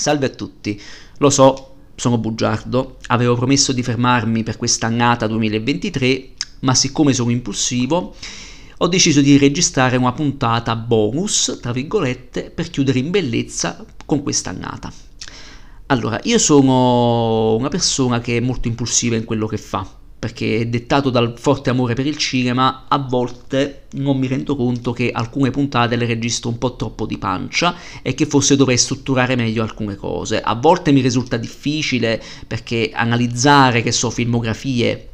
Salve a tutti, lo so, sono bugiardo, avevo promesso di fermarmi per questa annata 2023, ma siccome sono impulsivo, ho deciso di registrare una puntata bonus, tra virgolette, per chiudere in bellezza con questa annata. Allora, io sono una persona che è molto impulsiva in quello che fa, perché dettato dal forte amore per il cinema, a volte non mi rendo conto che alcune puntate le registro un po' troppo di pancia e che forse dovrei strutturare meglio alcune cose. A volte mi risulta difficile perché analizzare, che so, filmografie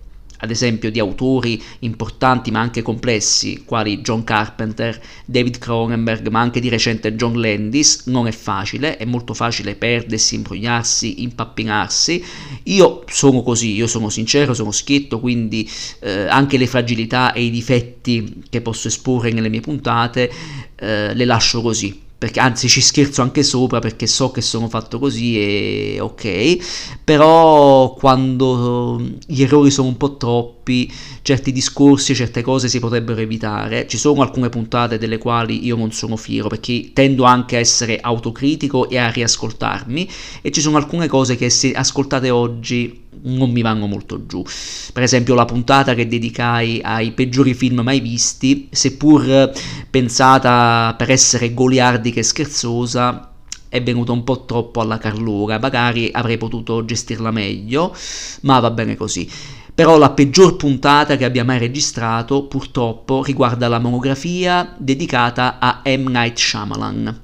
ad esempio di autori importanti ma anche complessi, quali John Carpenter, David Cronenberg, ma anche di recente John Landis, non è facile, è molto facile perdersi, imbrogliarsi, impappinarsi. Io sono così, io sono sincero, sono schietto, quindi eh, anche le fragilità e i difetti che posso esporre nelle mie puntate eh, le lascio così perché anzi ci scherzo anche sopra perché so che sono fatto così e ok, però quando gli errori sono un po' troppi, certi discorsi, certe cose si potrebbero evitare. Ci sono alcune puntate delle quali io non sono fiero perché tendo anche a essere autocritico e a riascoltarmi e ci sono alcune cose che se ascoltate oggi non mi vanno molto giù. Per esempio la puntata che dedicai ai peggiori film mai visti, seppur pensata per essere goliardica e scherzosa, è venuta un po' troppo alla carlura, magari avrei potuto gestirla meglio, ma va bene così. Però la peggior puntata che abbia mai registrato, purtroppo, riguarda la monografia dedicata a M. Night Shyamalan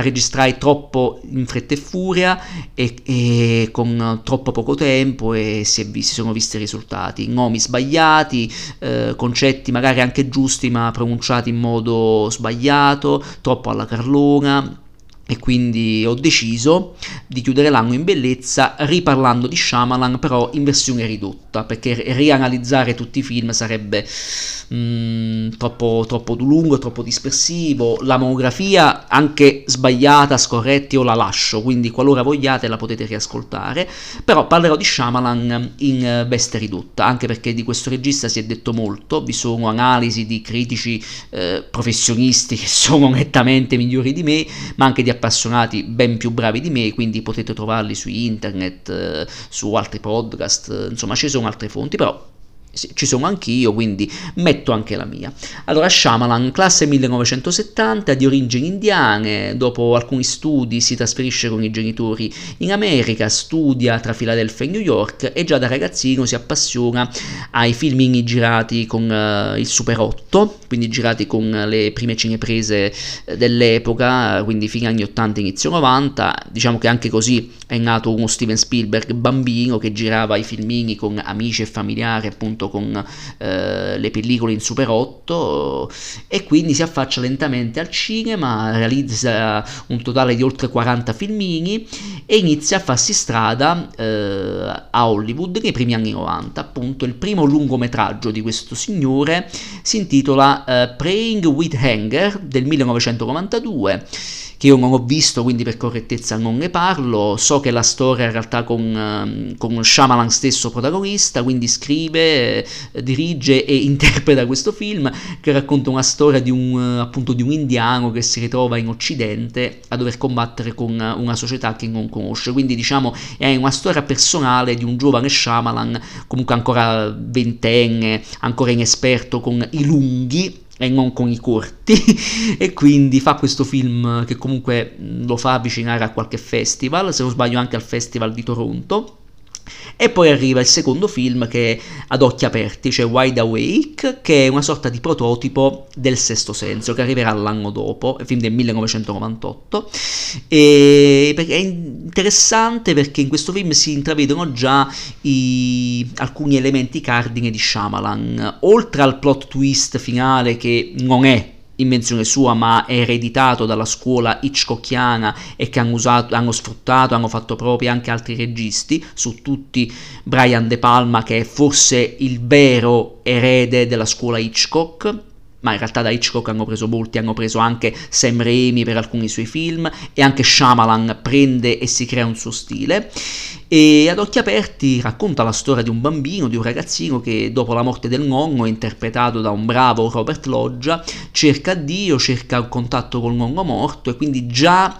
registrai troppo in fretta e furia e, e con troppo poco tempo e si, visto, si, sono visti i risultati, nomi sbagliati, eh, concetti magari anche giusti ma pronunciati in modo sbagliato, troppo alla carlona e quindi ho deciso di chiudere l'anno in bellezza riparlando di Shyamalan però in versione ridotta perché rianalizzare tutti i film sarebbe mm, troppo, troppo lungo, troppo dispersivo. La monografia anche sbagliata, scorretta io la lascio quindi qualora vogliate la potete riascoltare. Però parlerò di Shyamalan in veste ridotta anche perché di questo regista si è detto molto vi sono analisi di critici eh, professionisti che sono nettamente migliori di me ma anche di appassionati ben più bravi di me, quindi potete trovarli su internet, eh, su altri podcast, insomma ci sono altre fonti, però ci sono anch'io, quindi metto anche la mia. Allora, Shyamalan, classe 1970, di origini indiane, dopo alcuni studi si trasferisce con i genitori in America, studia tra Filadelfia e New York e già da ragazzino si appassiona ai filmini girati con uh, il Super 8, quindi girati con le prime cineprese eh, dell'epoca, quindi fine anni 80, inizio 90. Diciamo che anche così è nato uno Steven Spielberg bambino che girava i filmini con amici e familiari, appunto appunto con eh, le pellicole in Super 8 e quindi si affaccia lentamente al cinema, realizza un totale di oltre 40 filmini e inizia a farsi strada eh, a Hollywood nei primi anni 90. Appunto il primo lungometraggio di questo signore si intitola eh, Praying with Hanger del 1992 che io non ho visto, quindi per correttezza non ne parlo. So che la storia in realtà con, ehm, con Shyamalan stesso protagonista, quindi scrive, eh, dirige e interpreta questo film che racconta una storia di un, eh, appunto, di un indiano che si ritrova in Occidente a dover combattere con una società che non conosce. Quindi diciamo è una storia personale di un giovane Shyamalan, comunque ancora ventenne, ancora inesperto con i lunghi e non con i corti. E quindi fa questo film che comunque lo fa avvicinare a qualche festival, se non sbaglio anche al Festival di Toronto e poi arriva il secondo film che è ad occhi aperti, cioè Wide Awake, che è una sorta di prototipo del Sesto Senso, che arriverà l'anno dopo, il film del 1998. E è interessante perché in questo film si intravedono già i, alcuni elementi cardine di Shyamalan, oltre al plot twist finale che non è invenzione sua, ma è ereditato dalla scuola hitchcockiana e che hanno, usato, hanno sfruttato, hanno fatto propri anche altri registi, su tutti Brian De Palma, che è forse il vero erede della scuola Hitchcock, ma in realtà da Hitchcock hanno preso molti, hanno preso anche Sam Raimi per alcuni suoi film e anche Shyamalan prende e si crea un suo stile e ad occhi aperti racconta la storia di un bambino, di un ragazzino che dopo la morte del nonno, interpretato da un bravo Robert Loggia, cerca Dio, cerca un contatto col nonno morto e quindi già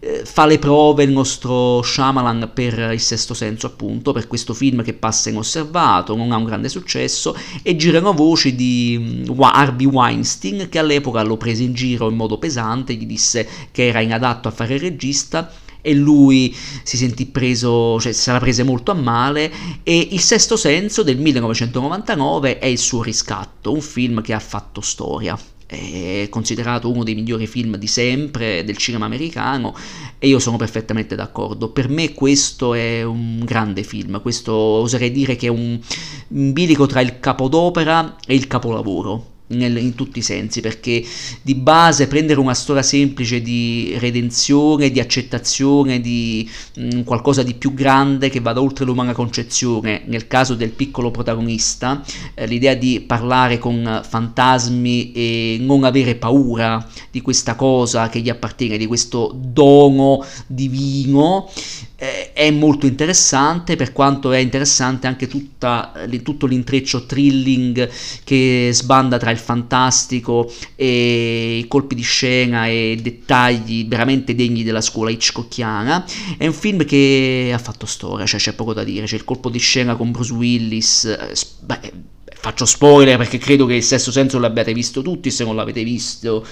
eh, fa le prove il nostro Shyamalan per il sesto senso appunto, per questo film che passa inosservato, non ha un grande successo e girano voci di mm, Harvey Weinstein che all'epoca lo prese in giro in modo pesante, gli disse che era inadatto a fare il regista e lui si sentì preso, cioè se la prese molto a male e Il Sesto Senso del 1999 è il suo riscatto, un film che ha fatto storia è considerato uno dei migliori film di sempre del cinema americano e io sono perfettamente d'accordo. Per me questo è un grande film, questo oserei dire che è un bilico tra il capodopera e il capolavoro nel, in tutti i sensi, perché di base prendere una storia semplice di redenzione, di accettazione, di mh, mm, qualcosa di più grande che vada oltre l'umana concezione, nel caso del piccolo protagonista, eh, l'idea di parlare con fantasmi e non avere paura di questa cosa che gli appartiene, di questo dono divino, eh, è molto interessante, per quanto è interessante anche tutta, tutto l'intreccio thrilling che sbanda tra il fantastico e i colpi di scena e dettagli veramente degni della scuola Hitchcockiana. È un film che ha fatto storia, cioè c'è poco da dire, c'è il colpo di scena con Bruce Willis, eh, beh, faccio spoiler perché credo che il sesto senso l'abbiate visto tutti, se non l'avete visto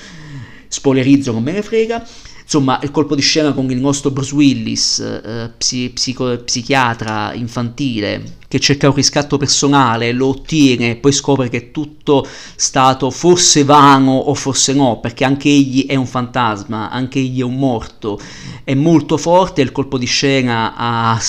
spoilerizzo non me ne frega Insomma, il colpo di scena con il nostro Bruce Willis, eh, psi, psico, psichiatra infantile, che cerca un riscatto personale, lo ottiene e poi scopre che è tutto stato forse vano o forse no, perché anche egli è un fantasma, anche egli è un morto, è molto forte, il colpo di scena ha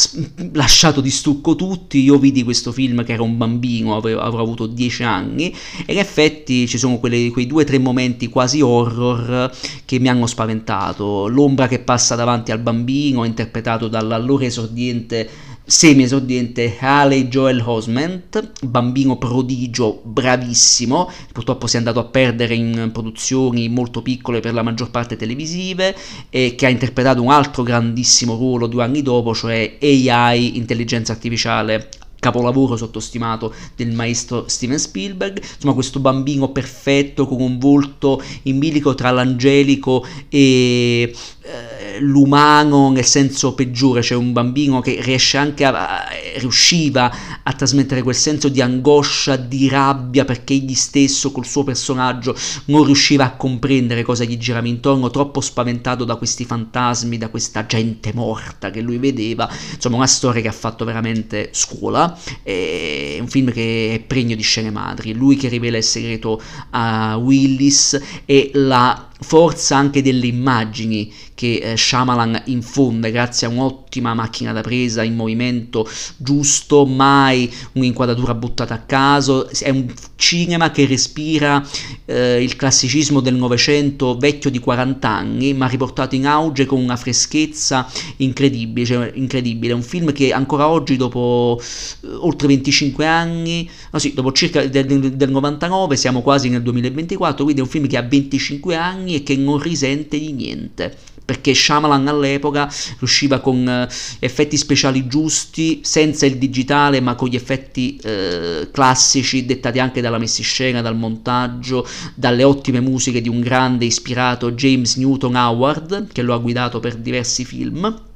lasciato di stucco tutti, io vidi questo film che era un bambino, avrò, avrò avuto dieci anni, e in effetti ci sono quelle, quei due o tre momenti quasi horror che mi hanno spaventato, l'ombra che passa davanti al bambino, interpretato dall'allora esordiente semi-esordiente Haley Joel Osment, bambino prodigio, bravissimo, purtroppo si è andato a perdere in produzioni molto piccole per la maggior parte televisive e che ha interpretato un altro grandissimo ruolo due anni dopo, cioè AI, intelligenza artificiale capolavoro sottostimato del maestro Steven Spielberg, insomma questo bambino perfetto con un volto in bilico tra l'angelico e eh, l'umano nel senso peggiore, cioè un bambino che riesce anche a, a, riusciva a trasmettere quel senso di angoscia, di rabbia perché egli stesso col suo personaggio non riusciva a comprendere cosa gli girava intorno, troppo spaventato da questi fantasmi, da questa gente morta che lui vedeva, insomma una storia che ha fatto veramente scuola, è un film che è pregno di scene madri, lui che rivela il segreto a Willis e la forza anche delle immagini che eh, Shyamalan infonde grazie a un'ottima macchina da presa in movimento giusto, mai un'inquadratura buttata a caso, è un cinema che respira eh, il classicismo del Novecento vecchio di 40 anni, ma riportato in auge con una freschezza incredibile, cioè, incredibile. un film che ancora oggi dopo eh, oltre 25 anni, no sì, dopo circa del, del 99 siamo quasi nel 2024, quindi è un film che ha 25 anni anni e che non risente di niente perché Shyamalan all'epoca riusciva con eh, effetti speciali giusti, senza il digitale, ma con gli effetti eh, classici dettati anche dalla messa in scena, dal montaggio, dalle ottime musiche di un grande ispirato James Newton Howard, che lo ha guidato per diversi film.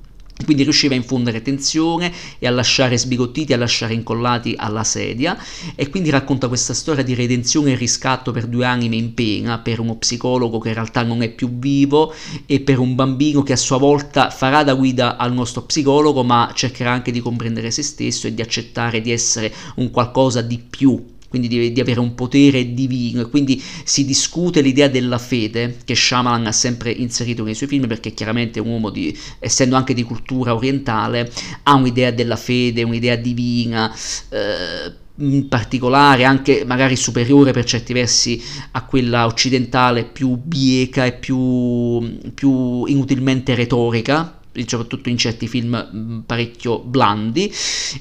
Quindi riusciva a infondere tensione e a lasciare sbigottiti, a lasciare incollati alla sedia. E quindi racconta questa storia di redenzione e riscatto per due anime in pena, per uno psicologo che in realtà non è più vivo e per un bambino che a sua volta farà da guida al nostro psicologo ma cercherà anche di comprendere se stesso e di accettare di essere un qualcosa di più quindi di, di, avere un potere divino e quindi si discute l'idea della fede che Shyamalan ha sempre inserito nei suoi film perché chiaramente un uomo di, essendo anche di cultura orientale ha un'idea della fede, un'idea divina eh, in particolare anche magari superiore per certi versi a quella occidentale più bieca e più, più inutilmente retorica soprattutto in certi film mm, parecchio blandi.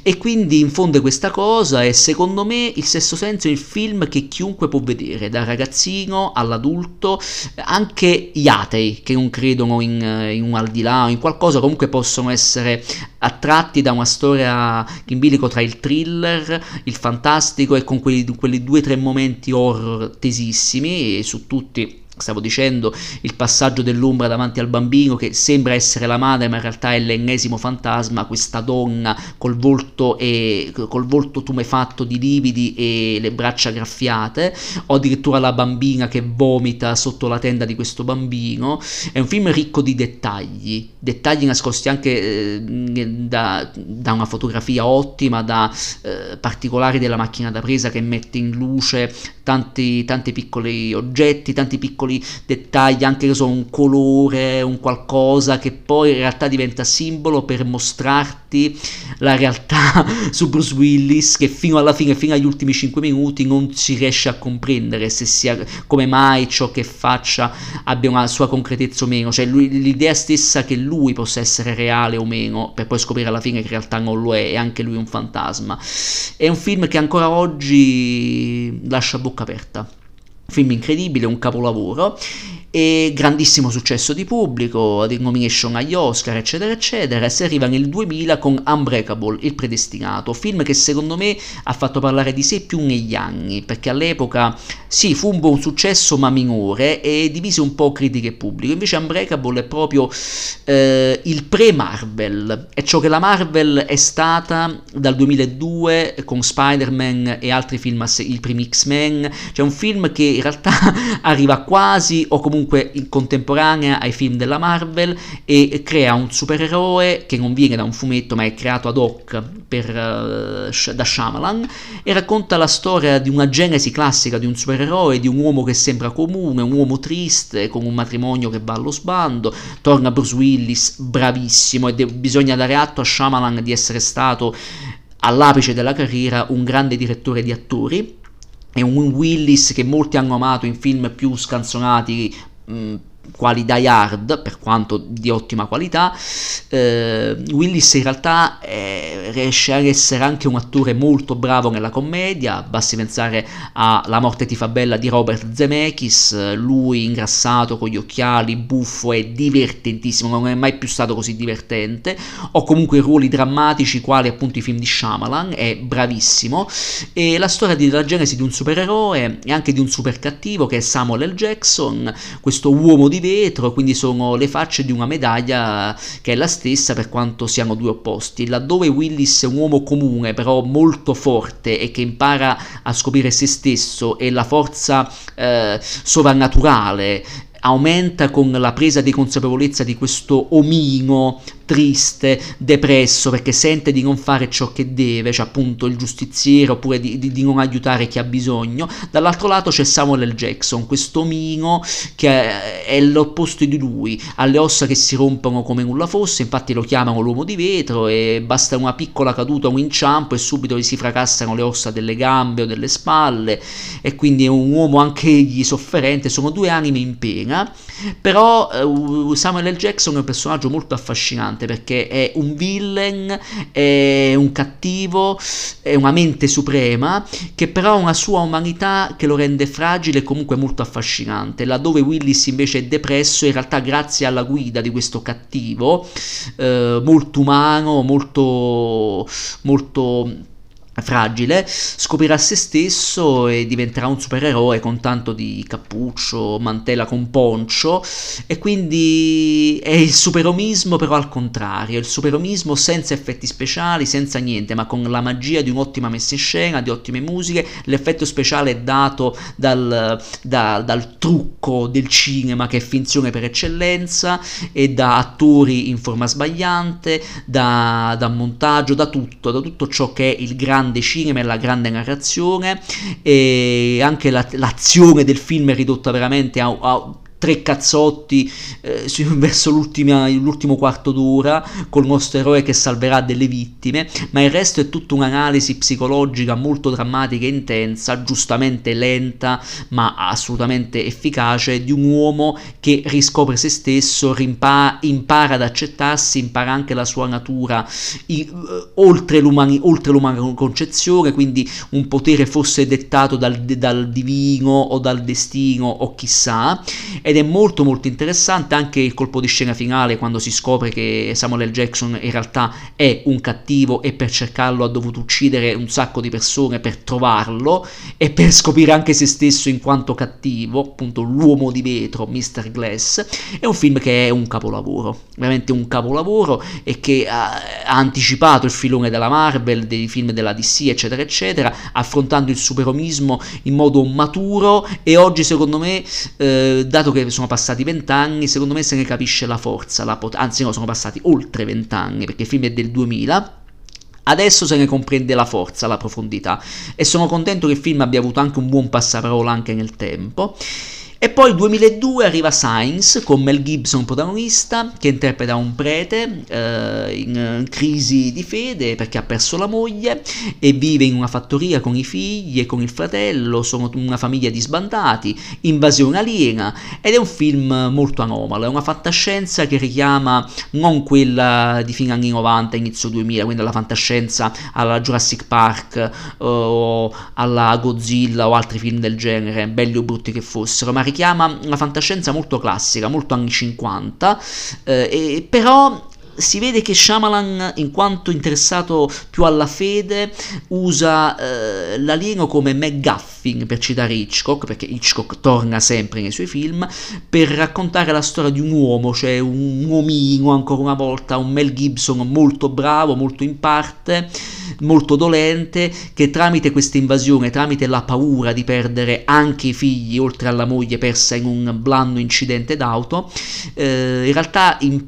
E quindi infonde questa cosa e secondo me il sesto senso è il film che chiunque può vedere dal ragazzino all'adulto anche gli atei che non credono in, in un al di là o in qualcosa comunque possono essere attratti da una storia in bilico tra il thriller il fantastico e con quelli, quelli due o tre momenti horror tesissimi e su tutti stavo dicendo, il passaggio dell'ombra davanti al bambino che sembra essere la madre ma in realtà è l'ennesimo fantasma, questa donna col volto, e, col volto tumefatto di lividi e le braccia graffiate, o addirittura la bambina che vomita sotto la tenda di questo bambino. È un film ricco di dettagli, dettagli nascosti anche eh, da, da, una fotografia ottima, da eh, particolari della macchina da presa che mette in luce tanti, tanti piccoli oggetti, tanti piccoli piccoli dettagli, anche che so, un colore, un qualcosa che poi in realtà diventa simbolo per mostrarti la realtà su Bruce Willis che fino alla fine, fino agli ultimi 5 minuti non si riesce a comprendere se sia come mai ciò che faccia abbia una sua concretezza o meno, cioè lui, l'idea stessa che lui possa essere reale o meno, per poi scoprire alla fine che in realtà non lo è, e anche lui un fantasma. È un film che ancora oggi lascia bocca aperta film incredibile, un capolavoro e grandissimo successo di pubblico, nomination agli Oscar, eccetera, eccetera. Si arriva nel 2000 con Unbreakable, Il Predestinato, film che secondo me ha fatto parlare di sé più negli anni, perché all'epoca sì, fu un buon successo ma minore e divise un po' critiche e pubblico. Invece Unbreakable è proprio eh, il pre-Marvel, è ciò che la Marvel è stata dal 2002 con Spider-Man e altri film, il primi X-Men, cioè un film che in realtà arriva quasi o comunque comunque in contemporanea ai film della Marvel e crea un supereroe che non viene da un fumetto ma è creato ad hoc per, uh, da Shyamalan e racconta la storia di una genesi classica di un supereroe, di un uomo che sembra comune, un uomo triste con un matrimonio che va allo sbando, torna Bruce Willis bravissimo e de- bisogna dare atto a Shyamalan di essere stato all'apice della carriera un grande direttore di attori. È un Willis che molti hanno amato in film più scanzonati mh, quali Die Hard, per quanto di ottima qualità, eh, Willis in realtà eh, riesce ad essere anche un attore molto bravo nella commedia, basti pensare a La morte ti fa bella di Robert Zemeckis, lui ingrassato con gli occhiali, buffo e divertentissimo, non è mai più stato così divertente, o comunque ruoli drammatici quali appunto i film di Shyamalan, è bravissimo, e la storia della genesi di un supereroe e anche di un super cattivo che è Samuel L. Jackson, questo uomo di vetro, quindi sono le facce di una medaglia che è la stessa per quanto siano due opposti. Laddove Willis è un uomo comune, però molto forte e che impara a scoprire se stesso e la forza eh, sovrannaturale aumenta con la presa di consapevolezza di questo omino triste, depresso perché sente di non fare ciò che deve, cioè appunto il giustiziere oppure di, di, di non aiutare chi ha bisogno. Dall'altro lato c'è Samuel L. Jackson, questo omino che è l'opposto di lui, ha le ossa che si rompono come nulla fosse, infatti lo chiamano l'uomo di vetro e basta una piccola caduta, un inciampo e subito gli si fracassano le ossa delle gambe o delle spalle e quindi è un uomo anche egli sofferente, sono due anime in pena, però uh, Samuel L. Jackson è un personaggio molto affascinante interessante perché è un villain, è un cattivo, è una mente suprema che però ha una sua umanità che lo rende fragile e comunque molto affascinante. Laddove Willis invece è depresso, in realtà grazie alla guida di questo cattivo, eh, molto umano, molto, molto fragile, scoprirà se stesso e diventerà un supereroe con tanto di cappuccio, mantella con poncio. E quindi è il superomismo però al contrario, il superomismo senza effetti speciali, senza niente, ma con la magia di un'ottima messa in scena, di ottime musiche, l'effetto speciale è dato dal, da, dal trucco del cinema che è finzione per eccellenza e da attori in forma sbagliante, da, da montaggio, da tutto, da tutto ciò che è il grande grande cinema e la grande narrazione e anche la, l'azione del film è ridotta veramente a, a tre cazzotti eh, verso l'ultimo quarto d'ora col nostro eroe che salverà delle vittime, ma il resto è tutta un'analisi psicologica molto drammatica e intensa, giustamente lenta ma assolutamente efficace di un uomo che riscopre se stesso, rimpa- impara ad accettarsi, impara anche la sua natura i, uh, oltre, oltre, l'umana concezione, quindi un potere forse dettato dal, dal divino o dal destino o chissà ed è molto molto interessante anche il colpo di scena finale quando si scopre che Samuel L. Jackson in realtà è un cattivo e per cercarlo ha dovuto uccidere un sacco di persone per trovarlo e per scoprire anche se stesso in quanto cattivo, appunto l'uomo di vetro, Mr. Glass, è un film che è un capolavoro, veramente un capolavoro e che ha, ha anticipato il filone della Marvel, dei film della DC, eccetera, eccetera, affrontando il superomismo in modo maturo e oggi secondo me, eh, dato che sono passati vent'anni, secondo me se ne capisce la forza, la pot- anzi no, sono passati oltre vent'anni, perché il film è del 2000. Adesso se ne comprende la forza, la profondità e sono contento che il film abbia avuto anche un buon passaparola anche nel tempo. E poi 2002 arriva Signs con Mel Gibson protagonista che interpreta un prete eh, in crisi di fede perché ha perso la moglie e vive in una fattoria con i figli e con il fratello, sono una famiglia di sbandati, invasione aliena ed è un film molto anomalo, è una fantascienza che richiama non quella di fine anni 90, inizio 2000, quindi la fantascienza alla Jurassic Park o alla Godzilla o altri film del genere, belli o brutti che fossero, ma richiama una fantascienza molto classica, molto anni 50, eh, però si vede che Shyamalan, in quanto interessato più alla fede, usa eh, l'alieno come McGuffin, per citare Hitchcock, perché Hitchcock torna sempre nei suoi film, per raccontare la storia di un uomo, cioè un uomino, ancora una volta, un Mel Gibson molto bravo, molto in parte, molto dolente, che tramite questa invasione, tramite la paura di perdere anche i figli, oltre alla moglie persa in un blando incidente d'auto, eh, in realtà in,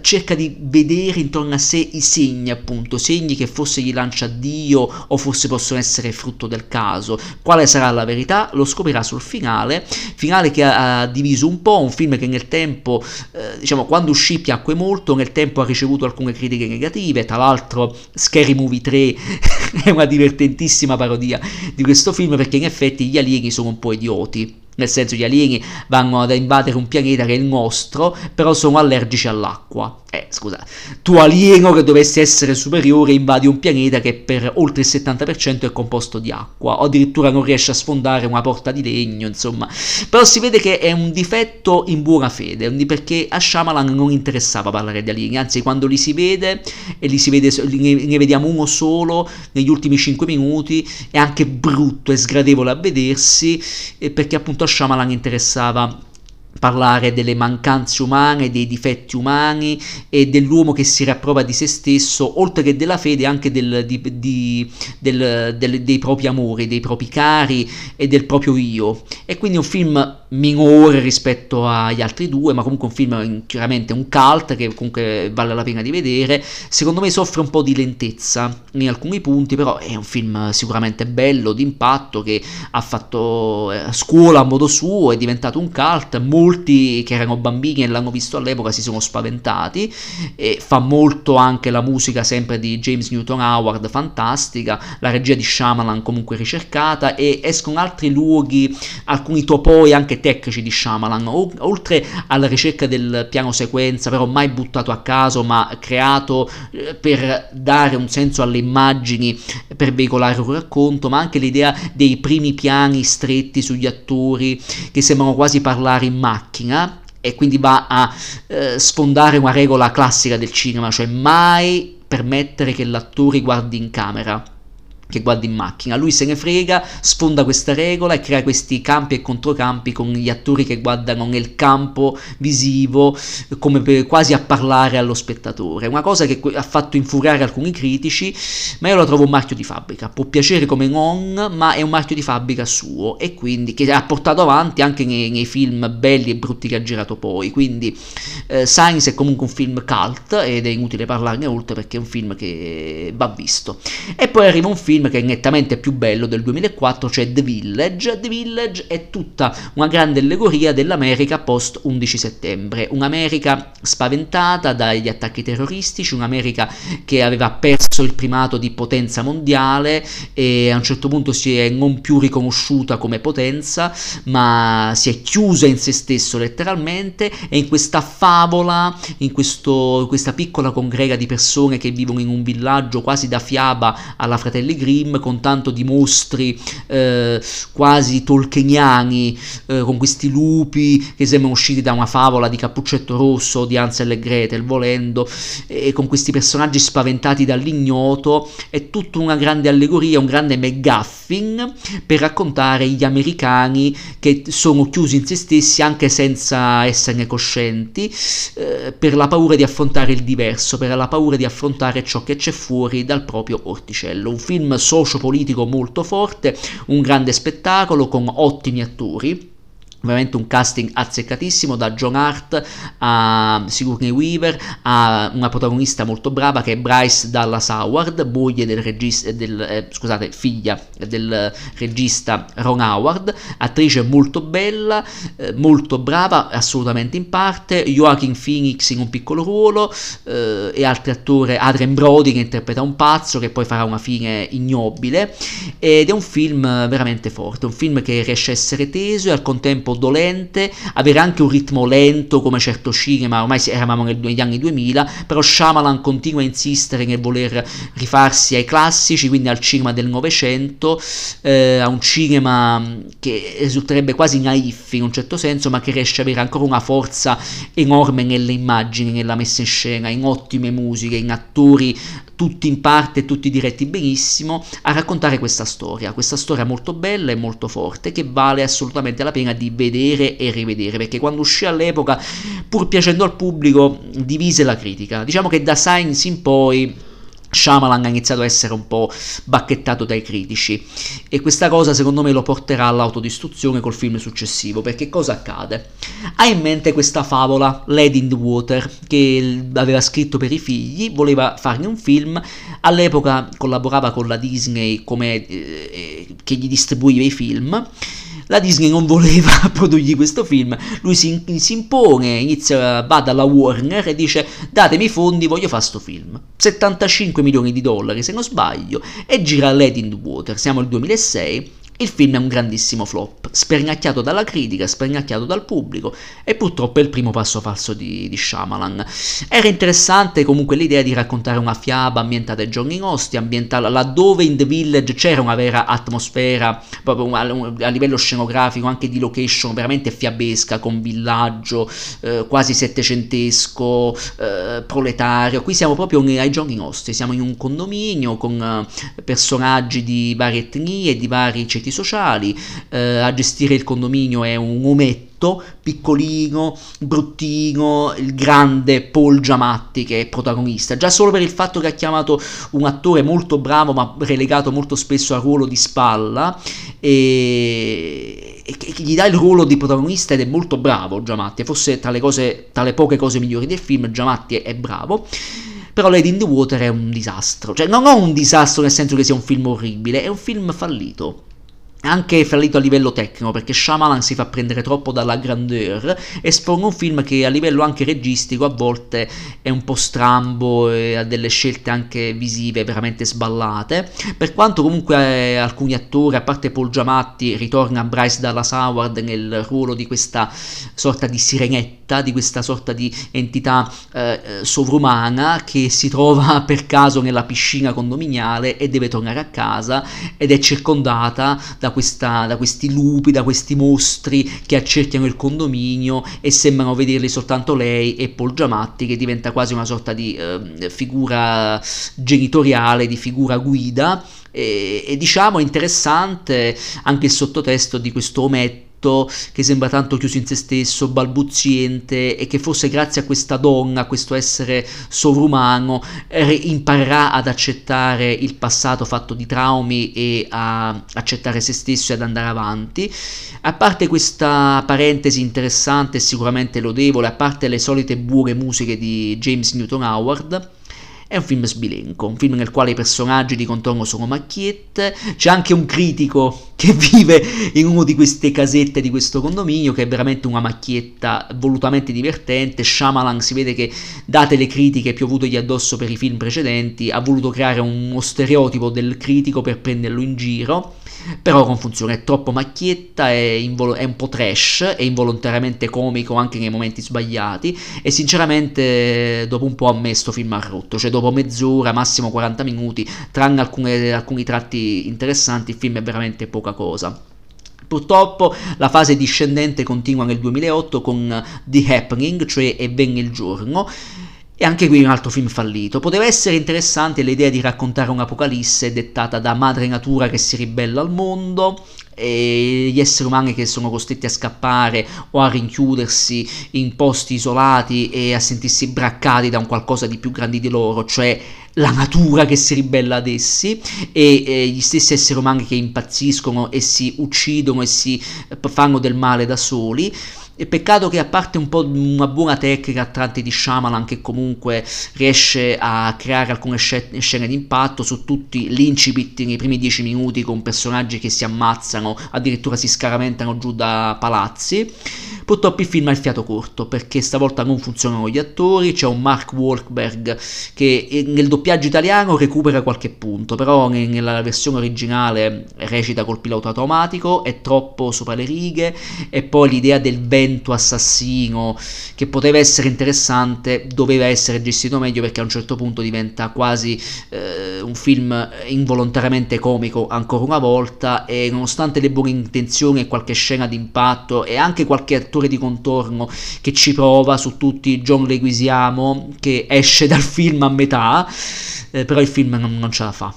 cerca di vedere intorno a sé i segni, appunto, segni che forse gli lancia Dio o forse possono essere frutto del caso. Quale sarà la verità? Lo scoprirà sul finale, finale che ha, ha diviso un po', un film che nel tempo, eh, diciamo, quando uscì piacque molto, nel tempo ha ricevuto alcune critiche negative, tra l'altro Scary Movie 3 è una divertentissima parodia di questo film perché in effetti gli alieni sono un po' idioti nel senso gli alieni vanno ad invadere un pianeta che è il nostro, però sono allergici all'acqua. Eh, scusa, tu alieno che dovessi essere superiore invadi un pianeta che per oltre il 70% è composto di acqua, o addirittura non riesce a sfondare una porta di legno, insomma. Però si vede che è un difetto in buona fede, perché a Shyamalan non interessava parlare di alieni, anzi quando li si vede, e li si vede, ne vediamo uno solo negli ultimi 5 minuti, è anche brutto e sgradevole a vedersi, perché appunto a Shyamalan interessava parlare delle mancanze umane, dei difetti umani e dell'uomo che si riapprova di se stesso, oltre che della fede anche del, di, di, del, del, dei propri amori, dei propri cari e del proprio io. E quindi un film minore rispetto agli altri due, ma comunque un film chiaramente un cult che comunque vale la pena di vedere. Secondo me soffre un po' di lentezza in alcuni punti, però è un film sicuramente bello, d'impatto, che ha fatto eh, scuola a modo suo, è diventato un cult, molti che erano bambini e l'hanno visto all'epoca si sono spaventati, e fa molto anche la musica sempre di James Newton Howard, fantastica, la regia di Shyamalan comunque ricercata, e escono altri luoghi, alcuni topoi anche tecnici di Shyamalan, oltre alla ricerca del piano sequenza, però mai buttato a caso, ma creato eh, per dare un senso alle immagini, per veicolare un racconto, ma anche l'idea dei primi piani stretti sugli attori che sembrano quasi parlare in macchina e quindi va a eh, sfondare una regola classica del cinema, cioè mai permettere che l'attore guardi in camera che guarda in macchina. Lui se ne frega, sfonda questa regola e crea questi campi e controcampi con gli attori che guardano nel campo visivo come per, quasi a parlare allo spettatore. Una cosa che ha fatto infuriare alcuni critici, ma io lo trovo un marchio di fabbrica. Può piacere come non, ma è un marchio di fabbrica suo e quindi che ha portato avanti anche nei, nei film belli e brutti che ha girato poi. Quindi eh, Science è comunque un film cult ed è inutile parlarne oltre perché è un film che va visto. E poi arriva un film film che è nettamente più bello del 2004, cioè The Village. The Village è tutta una grande allegoria dell'America post 11 settembre, un'America spaventata dagli attacchi terroristici, un'America che aveva perso il primato di potenza mondiale e a un certo punto si è non più riconosciuta come potenza, ma si è chiusa in se stesso letteralmente e in questa favola, in questo, questa piccola congrega di persone che vivono in un villaggio quasi da fiaba alla Fratelli Grimm con tanto di mostri eh, quasi tolkieniani eh, con questi lupi che sembrano usciti da una favola di Cappuccetto Rosso di Ansel e Gretel volendo e con questi personaggi spaventati dall'ignoto è tutta una grande allegoria un grande McGuffin per raccontare gli americani che sono chiusi in se stessi anche senza esserne coscienti eh, per la paura di affrontare il diverso per la paura di affrontare ciò che c'è fuori dal proprio orticello. Un film socio-politico molto forte, un grande spettacolo con ottimi attori veramente un casting azzeccatissimo da John Hart a Sigourney Weaver a una protagonista molto brava che è Bryce Dallas Howard moglie del regista del, eh, scusate figlia del regista Ron Howard attrice molto bella eh, molto brava assolutamente in parte Joaquin Phoenix in un piccolo ruolo eh, e altri attori Adrian Brody che interpreta un pazzo che poi farà una fine ignobile ed è un film veramente forte un film che riesce a essere teso e al contempo dolente, avere anche un ritmo lento come certo cinema, ormai eravamo negli anni 2000, però Shyamalan continua a insistere nel voler rifarsi ai classici, quindi al cinema del Novecento, eh, a un cinema che risulterebbe quasi naif in un certo senso, ma che riesce ad avere ancora una forza enorme nelle immagini, nella messa in scena, in ottime musiche, in attori tutti in parte, tutti diretti benissimo, a raccontare questa storia, questa storia molto bella e molto forte che vale assolutamente la pena di vedere e rivedere, perché quando uscì all'epoca, pur piacendo al pubblico, divise la critica. Diciamo che da Science in poi Shyamalan ha iniziato a essere un po' bacchettato dai critici e questa cosa secondo me lo porterà all'autodistruzione col film successivo perché cosa accade? Ha in mente questa favola Lady in the Water che aveva scritto per i figli, voleva farne un film, all'epoca collaborava con la Disney come, eh, che gli distribuiva i film la Disney non voleva produrgli questo film, lui si, si impone, inizia, va dalla Warner e dice datemi i fondi, voglio fare sto film. 75 milioni di dollari se non sbaglio e gira Lady in the Water, siamo al 2006 il film è un grandissimo flop, spernacchiato dalla critica, spernacchiato dal pubblico e purtroppo è il primo passo falso di, di Shyamalan. Era interessante comunque l'idea di raccontare una fiaba ambientata ai giorni nostri, ambientata laddove in The Village c'era una vera atmosfera, proprio a, livello scenografico, anche di location veramente fiabesca, con villaggio eh, quasi settecentesco, eh, proletario. Qui siamo proprio ai giorni nostri, siamo in un condominio con eh, personaggi di varie etnie, di vari ceti sociali, eh, a gestire il condominio è un ometto piccolino, bruttino, il grande Paul Giamatti che è protagonista, già solo per il fatto che ha chiamato un attore molto bravo ma relegato molto spesso al ruolo di spalla e, che gli dà il ruolo di protagonista ed è molto bravo Giamatti, forse tra le, cose, tra le poche cose migliori del film Giamatti è, è bravo. Però Lady in the Water è un disastro, cioè non ho un disastro nel senso che sia un film orribile, è un film fallito anche fallito a livello tecnico perché Shyamalan si fa prendere troppo dalla grandeur e espone un film che a livello anche registico a volte è un po' strambo e ha delle scelte anche visive veramente sballate. Per quanto comunque eh, alcuni attori a parte Paul Giamatti ritorna Bryce Dallas Howard nel ruolo di questa sorta di sirenetta di questa sorta di entità eh, sovrumana che si trova per caso nella piscina condominiale e deve tornare a casa ed è circondata da questa, da questi lupi, da questi mostri che accerchiano il condominio e sembrano vederli soltanto lei e Paul Giamatti che diventa quasi una sorta di eh, figura genitoriale, di figura guida. E, e diciamo interessante anche il sottotesto di questo ometto che sembra tanto chiuso in se stesso, balbuziente e che forse grazie a questa donna, a questo essere sovrumano, imparerà ad accettare il passato fatto di traumi e a accettare se stesso e ad andare avanti. A parte questa parentesi interessante e sicuramente lodevole, a parte le solite buone musiche di James Newton Howard, È un film sbilenco, un film nel quale i personaggi di contorno sono macchiette, c'è anche un critico che vive in una di queste casette di questo condominio che è veramente una macchietta volutamente divertente, Shyamalan si vede che date le critiche piovutogli addosso per i film precedenti ha voluto creare uno stereotipo del critico per prenderlo in giro però con funzione è troppo macchietta, è, invol- è, un po' trash, è involontariamente comico anche nei momenti sbagliati e sinceramente dopo un po' a me film ha rotto, cioè dopo mezz'ora, massimo 40 minuti, tranne alcune, alcuni tratti interessanti, il film è veramente poca cosa. Purtroppo la fase discendente continua nel 2008 con The Happening, cioè E venne il giorno, e anche qui un altro film fallito. Poteva essere interessante l'idea di raccontare un'apocalisse dettata da madre natura che si ribella al mondo e gli esseri umani che sono costretti a scappare o a rinchiudersi in posti isolati e a sentirsi braccati da un qualcosa di più grande di loro, cioè la natura che si ribella ad essi e eh, gli stessi esseri umani che impazziscono e si uccidono e si fanno del male da soli. E peccato che a parte un po' una buona tecnica a di Shyamalan che comunque riesce a creare alcune scene d'impatto su tutti l'incipit nei primi dieci minuti con personaggi che si ammazzano, addirittura si scaramentano giù da palazzi. Purtroppo il film ha il fiato corto perché stavolta non funzionano gli attori, c'è un Mark Wahlberg che eh, nel doppiaggio italiano recupera qualche punto, però nella versione originale recita col pilota automatico, è troppo sopra le righe e poi l'idea del vento assassino che poteva essere interessante doveva essere gestito meglio perché a un certo punto diventa quasi eh, un film involontariamente comico ancora una volta e nonostante le buone intenzioni e qualche scena d'impatto e anche qualche attore di contorno che ci prova su tutti, John Leguisiamo che esce dal film a metà, eh, però il film non, non ce la fa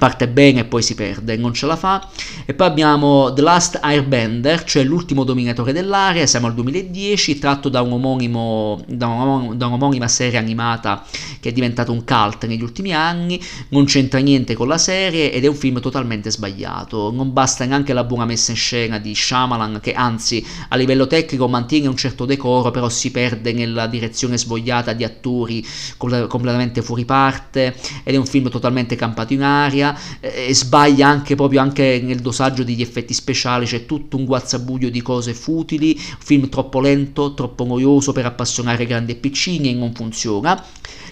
parte bene e poi si perde, non ce la fa. E poi abbiamo The Last Airbender, cioè l'ultimo dominatore dell'area, siamo al 2010, tratto da, un omonimo, da, un, da un'omonima serie animata che è diventato un cult negli ultimi anni, non c'entra niente con la serie ed è un film totalmente sbagliato. Non basta neanche la buona messa in scena di Shyamalan, che anzi a livello tecnico mantiene un certo decoro, però si perde nella direzione svogliata di attori completamente fuori parte ed è un film totalmente campato in aria eh, e sbaglia anche proprio anche nel dosaggio degli effetti speciali, c'è tutto un guazzabuglio di cose futili, film troppo lento, troppo noioso per appassionare grandi e piccini e non funziona.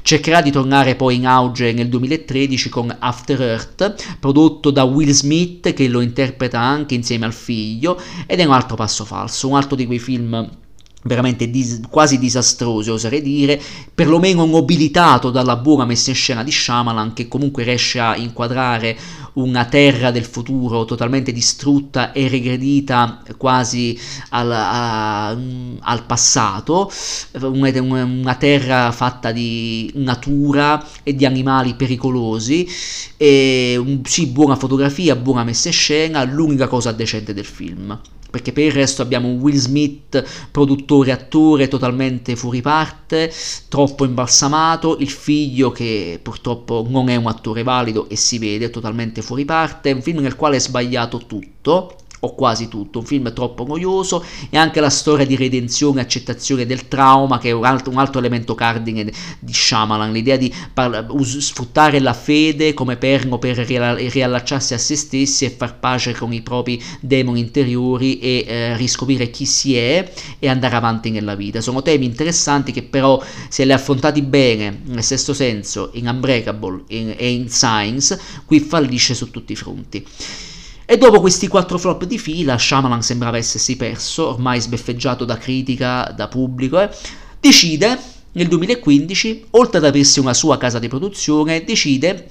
Cercherà di tornare poi in auge nel 2013 con After Earth, prodotto da Will Smith che lo interpreta anche insieme al figlio ed è un altro passo falso, un altro di quei film veramente dis- quasi disastroso, oserei dire, perlomeno nobilitato dalla buona messa in scena di Shyamalan che comunque riesce a inquadrare una terra del futuro totalmente distrutta e regredita quasi al, a, al passato, una, una, terra fatta di natura e di animali pericolosi, e sì, buona fotografia, buona messa in scena, l'unica cosa decente del film perché per il resto abbiamo un Will Smith, produttore attore totalmente fuori parte, troppo imbalsamato, il figlio che purtroppo non è un attore valido e si vede totalmente fuori parte, è un film nel quale è sbagliato tutto o quasi tutto, un film troppo noioso e anche la storia di redenzione e accettazione del trauma che è un altro, un altro elemento cardine di Shyamalan, l'idea di parla, us, sfruttare la fede come perno per riallacciarsi a se stessi e far pace con i propri demoni interiori e eh, riscoprire chi si è e andare avanti nella vita. Sono temi interessanti che però se li affrontati bene, nel sesto senso, in Unbreakable in, e in Science, qui fallisce su tutti i fronti. E dopo questi quattro flop di fila, Shyamalan sembrava essersi perso, ormai sbeffeggiato da critica, da pubblico, eh, decide nel 2015, oltre ad aversi una sua casa di produzione, decide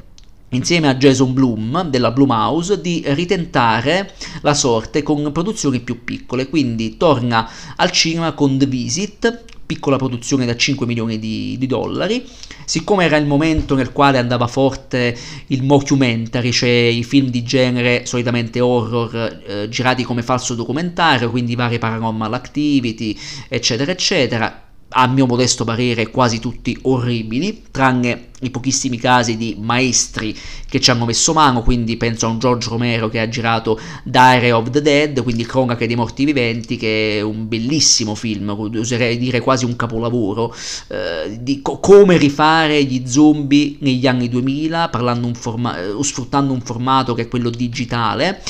insieme a Jason Bloom della Blumhouse di ritentare la sorte con produzioni più piccole, quindi torna al cinema con The Visit, piccola produzione da 5 milioni di, di, dollari. Siccome era il momento nel quale andava forte il mockumentary, cioè i film di genere solitamente horror eh, girati come falso documentario, quindi vari paranormal activity, eccetera, eccetera, a mio modesto parere quasi tutti orribili, tranne i pochissimi casi di maestri che ci hanno messo mano, quindi penso a un George Romero che ha girato Diary of the Dead, quindi Cronache dei morti viventi, che è un bellissimo film, oserei dire quasi un capolavoro, eh, di co- come rifare gli zombie negli anni 2000, un forma- eh, sfruttando un formato che è quello digitale,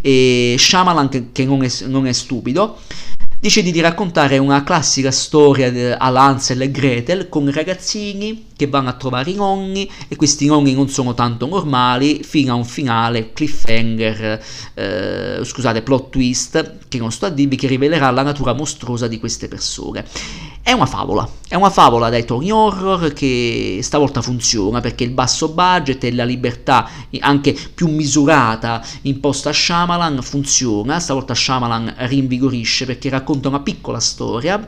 e Shyamalan che, che non, è, non è stupido, decidi di raccontare una classica storia all'Ansel e Gretel con ragazzini che vanno a trovare i nonni e questi nonni non sono tanto normali fino a un finale cliffhanger, eh, scusate, plot twist che non sto a dirvi che rivelerà la natura mostruosa di queste persone. È una favola, è una favola dai toni horror che stavolta funziona perché il basso budget e la libertà anche più misurata imposta a Shyamalan funziona, stavolta Shyamalan rinvigorisce perché racconta una piccola storia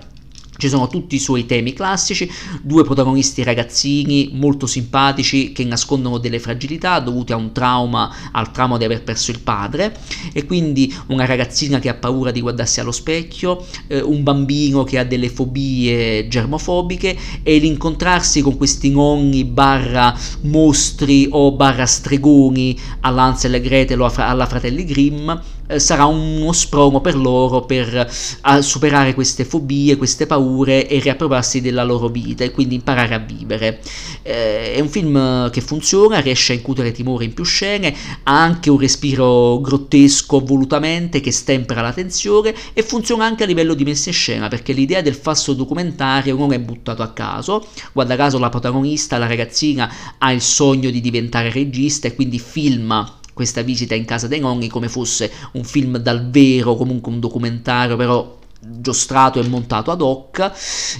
ci sono tutti i suoi temi classici, due protagonisti ragazzini molto simpatici che nascondono delle fragilità dovute a un trauma, al trauma di aver perso il padre, e quindi una ragazzina che ha paura di guardarsi allo specchio, eh, un bambino che ha delle fobie germofobiche e l'incontrarsi con questi nonni barra mostri o barra stregoni all'Ansel e Gretel o alla Fratelli Grimm eh, sarà uno sprono per loro per eh, superare queste fobie, queste paure e riappropriarsi della loro vita e quindi imparare a vivere. Eh, è un film che funziona, riesce a incutere timore in più scene, ha anche un respiro grottesco volutamente che stempera la tensione e funziona anche a livello di messa in scena perché l'idea del falso documentario non è buttato a caso, guarda caso la protagonista, la ragazzina, ha il sogno di diventare regista e quindi filma questa visita in casa dei nonni come fosse un film dal vero, comunque un documentario, però giostrato e montato ad hoc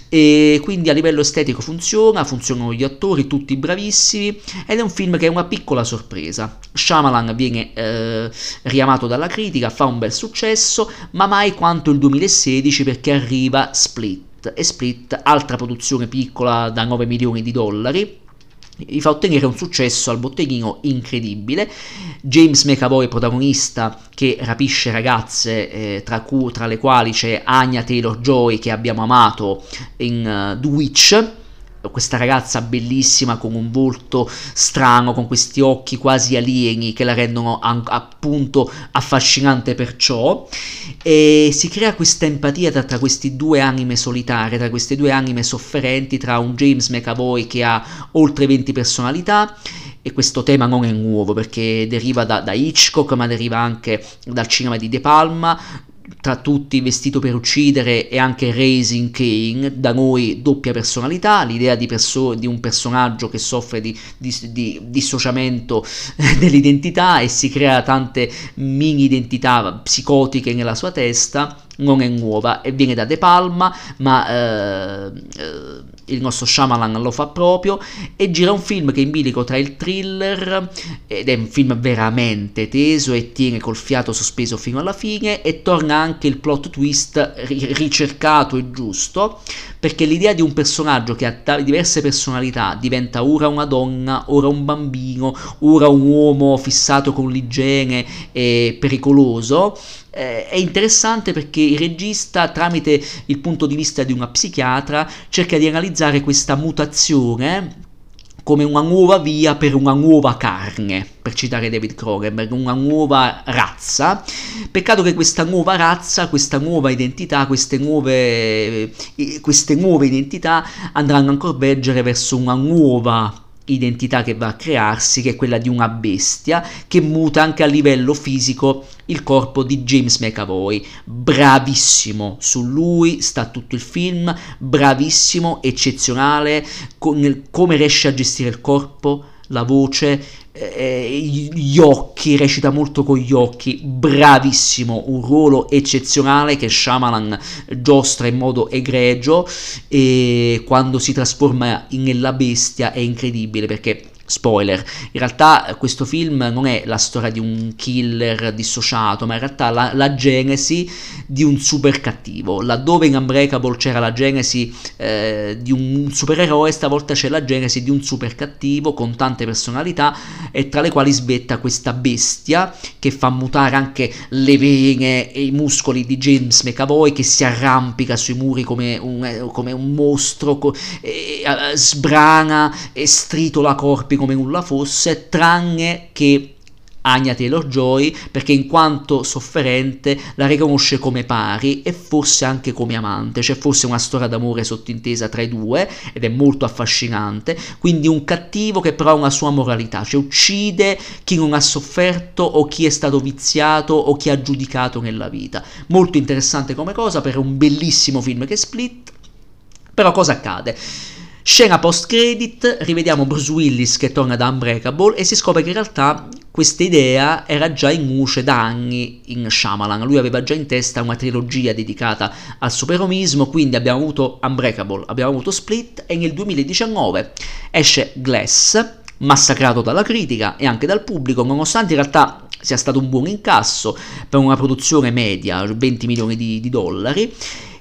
e quindi a livello estetico funziona, funzionano gli attori tutti bravissimi ed è un film che è una piccola sorpresa. Shyamalan viene eh, riamato dalla critica, fa un bel successo, ma mai quanto il 2016 perché arriva Split e Split, altra produzione piccola da 9 milioni di dollari gli fa ottenere un successo al botteghino incredibile. James McAvoy, protagonista che rapisce ragazze, eh, tra, cu- tra, le quali c'è Anya Taylor Joy che abbiamo amato in uh, The Witch questa ragazza bellissima con un volto strano, con questi occhi quasi alieni che la rendono an- appunto affascinante perciò. E si crea questa empatia tra, tra, questi due anime solitarie, tra queste due anime sofferenti, tra un James McAvoy che ha oltre 20 personalità e questo tema non è nuovo perché deriva da, da Hitchcock ma deriva anche dal cinema di De Palma tra tutti Vestito per uccidere e anche Raising Kane, da noi doppia personalità, l'idea di, perso- di un personaggio che soffre di, di, di dissociamento dell'identità e si crea tante mini identità psicotiche nella sua testa non è nuova e viene da De Palma, ma eh, eh, il nostro Shyamalan lo fa proprio e gira un film che è in bilico tra il thriller ed è un film veramente teso e tiene col fiato sospeso fino alla fine e torna anche il plot twist ricercato e giusto perché l'idea di un personaggio che ha diverse personalità diventa ora una donna, ora un bambino, ora un uomo fissato con l'igiene e pericoloso eh, è interessante perché il regista, tramite il punto di vista di una psichiatra, cerca di analizzare questa mutazione come una nuova via per una nuova carne, per citare David Cronenberg, una nuova razza. Peccato che questa nuova razza, questa nuova identità, queste nuove, eh, queste nuove identità andranno a convergere verso una nuova identità che va a crearsi, che è quella di una bestia, che muta anche a livello fisico il corpo di James McAvoy. Bravissimo, su lui sta tutto il film, bravissimo, eccezionale, con, come riesce a gestire il corpo, la voce, eh, gli occhi, recita molto con gli occhi, bravissimo, un ruolo eccezionale che Shyamalan giostra in modo egregio e quando si trasforma nella bestia è incredibile perché Spoiler, in realtà questo film non è la storia di un killer dissociato, ma in realtà la, la genesi di un super cattivo. Laddove in Unbreakable c'era la genesi eh, di un supereroe, stavolta c'è la genesi di un super cattivo con tante personalità e tra le quali svetta questa bestia che fa mutare anche le vene e i muscoli di James McAvoy che si arrampica sui muri come un, eh, come un mostro, co- e, e, sbrana e stritola corpi come nulla fosse, tranne che Anya Taylor-Joy perché in quanto sofferente la riconosce come pari e forse anche come amante, c'è forse una storia d'amore sottintesa tra i due ed è molto affascinante, quindi un cattivo che però ha una sua moralità, cioè uccide chi non ha sofferto o chi è stato viziato o chi ha giudicato nella vita. Molto interessante come cosa per un bellissimo film che è Split, però cosa accade? Scena post credit, rivediamo Bruce Willis che torna da Unbreakable e si scopre che in realtà questa idea era già in luce da anni in Shyamalan. Lui aveva già in testa una trilogia dedicata al superomismo, quindi abbiamo avuto Unbreakable, abbiamo avuto Split e nel 2019 esce Glass, massacrato dalla critica e anche dal pubblico, nonostante in realtà sia stato un buon incasso per una produzione media, 20 milioni di, di dollari,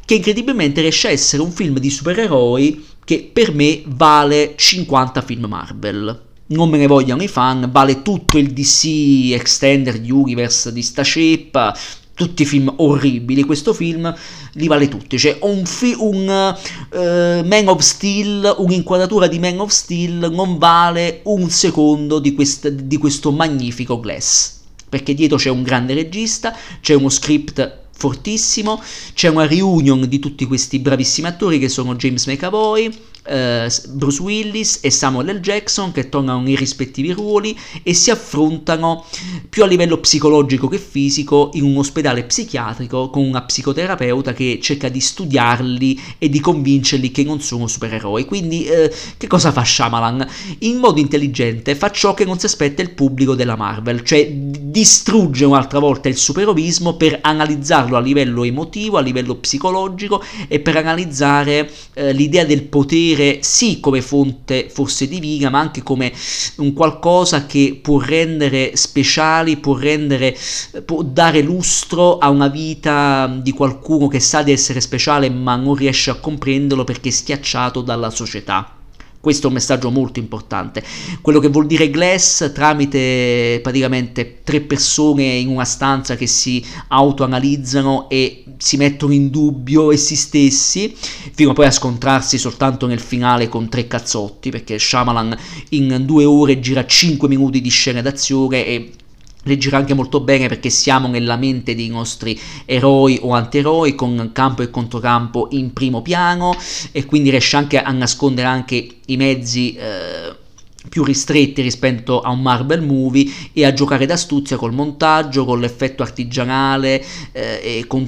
che incredibilmente riesce a essere un film di supereroi che per me vale 50 film Marvel. Non me ne vogliano i fan, vale tutto il DC Extended Universe di sta ceppa, tutti i film orribili, questo film li vale tutti, cioè un, fi- un uh, Man of Steel, un'inquadratura di Man of Steel non vale un secondo di, quest- di questo magnifico Glass, perché dietro c'è un grande regista, c'è uno script fortissimo, c'è una reunion di tutti questi bravissimi attori che sono James McAvoy, eh, Bruce Willis e Samuel L. Jackson che tornano nei rispettivi ruoli e si affrontano più a livello psicologico che fisico in un ospedale psichiatrico con una psicoterapeuta che cerca di studiarli e di convincerli che non sono supereroi. Quindi eh, che cosa fa Shyamalan? In modo intelligente fa ciò che non si aspetta il pubblico della Marvel, cioè distrugge un'altra volta il superovismo per analizzarlo a livello emotivo, a livello psicologico e per analizzare eh, l'idea del potere dire sì come fonte forse divina, ma anche come un qualcosa che può rendere speciali, può rendere, può dare lustro a una vita di qualcuno che sa di essere speciale ma non riesce a comprenderlo perché è schiacciato dalla società. Questo è un messaggio molto importante. Quello che vuol dire Glass tramite praticamente tre persone in una stanza che si autoanalizzano e si mettono in dubbio essi stessi, fino poi a scontrarsi soltanto nel finale con tre cazzotti, perché Shyamalan in due ore gira 5 minuti di scena d'azione e Leggerà anche molto bene perché siamo nella mente dei nostri eroi o antieroi con campo e controcampo in primo piano e quindi riesce anche a nascondere anche i mezzi eh, più ristretti rispetto a un Marvel movie e a giocare d'astuzia col montaggio, con l'effetto artigianale eh, e con,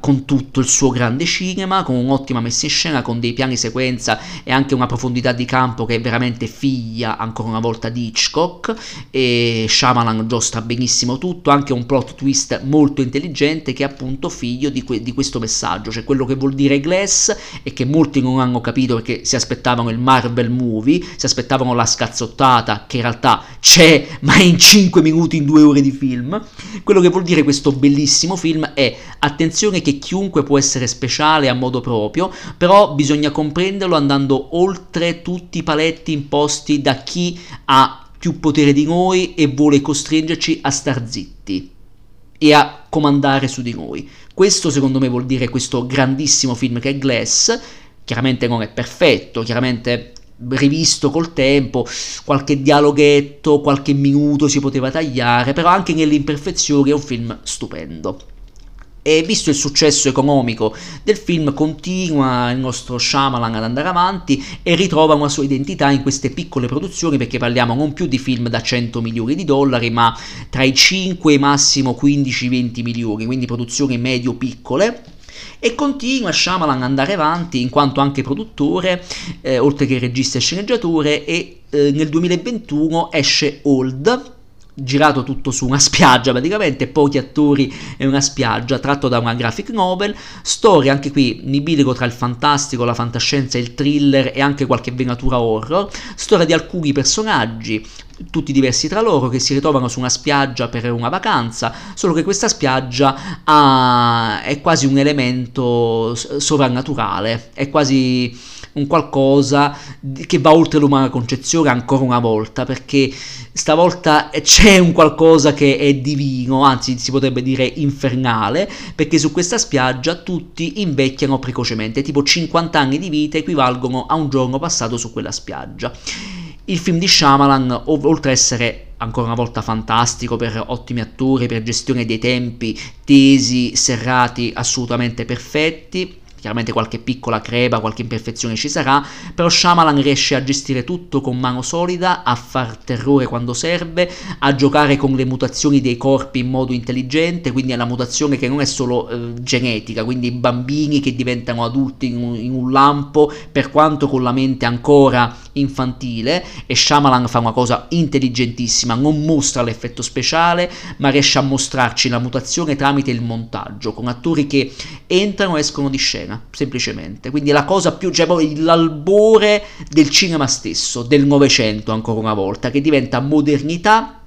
con, tutto il suo grande cinema, con un'ottima messa in scena, con dei piani sequenza e anche una profondità di campo che è veramente figlia ancora una volta di Hitchcock. E Shyamalan giostra benissimo tutto, anche un plot twist molto intelligente che è appunto figlio di, que- di questo messaggio, cioè quello che vuol dire Glass e che molti non hanno capito perché si aspettavano il Marvel movie, si aspettavano la scazzatura cazzottata che in realtà c'è ma è in 5 minuti in 2 ore di film. Quello che vuol dire questo bellissimo film è attenzione che chiunque può essere speciale a modo proprio, però bisogna comprenderlo andando oltre tutti i paletti imposti da chi ha più potere di noi e vuole costringerci a star zitti e a comandare su di noi. Questo secondo me vuol dire questo grandissimo film che è Glass, chiaramente non è perfetto, chiaramente rivisto col tempo, qualche dialoghetto, qualche minuto si poteva tagliare, però anche nelle imperfezioni è un film stupendo. E visto il successo economico del film, continua il nostro Shyamalan ad andare avanti e ritrova una sua identità in queste piccole produzioni, perché parliamo non più di film da 100 milioni di dollari, ma tra i 5 e massimo 15-20 milioni, quindi produzioni medio-piccole e continua Shyamalan ad andare avanti in quanto anche produttore, eh, oltre che regista e sceneggiatore, e eh, nel 2021 esce Old, girato tutto su una spiaggia praticamente, pochi attori e una spiaggia, tratto da una graphic novel, storia anche qui nibilico tra il fantastico, la fantascienza, il thriller e anche qualche venatura horror, storia di alcuni personaggi, tutti diversi tra loro, che si ritrovano su una spiaggia per una vacanza, solo che questa spiaggia ha, è quasi un elemento sovrannaturale, è quasi un qualcosa che va oltre l'umana concezione ancora una volta, perché stavolta c'è un qualcosa che è divino, anzi si potrebbe dire infernale, perché su questa spiaggia tutti invecchiano precocemente, tipo 50 anni di vita equivalgono a un giorno passato su quella spiaggia. Il film di Shyamalan, oltre a essere ancora una volta fantastico per ottimi attori, per gestione dei tempi, tesi, serrati assolutamente perfetti, Chiaramente qualche piccola crepa, qualche imperfezione ci sarà, però Shyamalan riesce a gestire tutto con mano solida, a far terrore quando serve, a giocare con le mutazioni dei corpi in modo intelligente, quindi è una mutazione che non è solo eh, genetica, quindi bambini che diventano adulti in un, in un lampo, per quanto con la mente ancora infantile, e Shyamalan fa una cosa intelligentissima, non mostra l'effetto speciale, ma riesce a mostrarci la mutazione tramite il montaggio, con attori che entrano e escono di scena scena, semplicemente. Quindi la cosa più, cioè l'albore del cinema stesso, del Novecento ancora una volta, che diventa modernità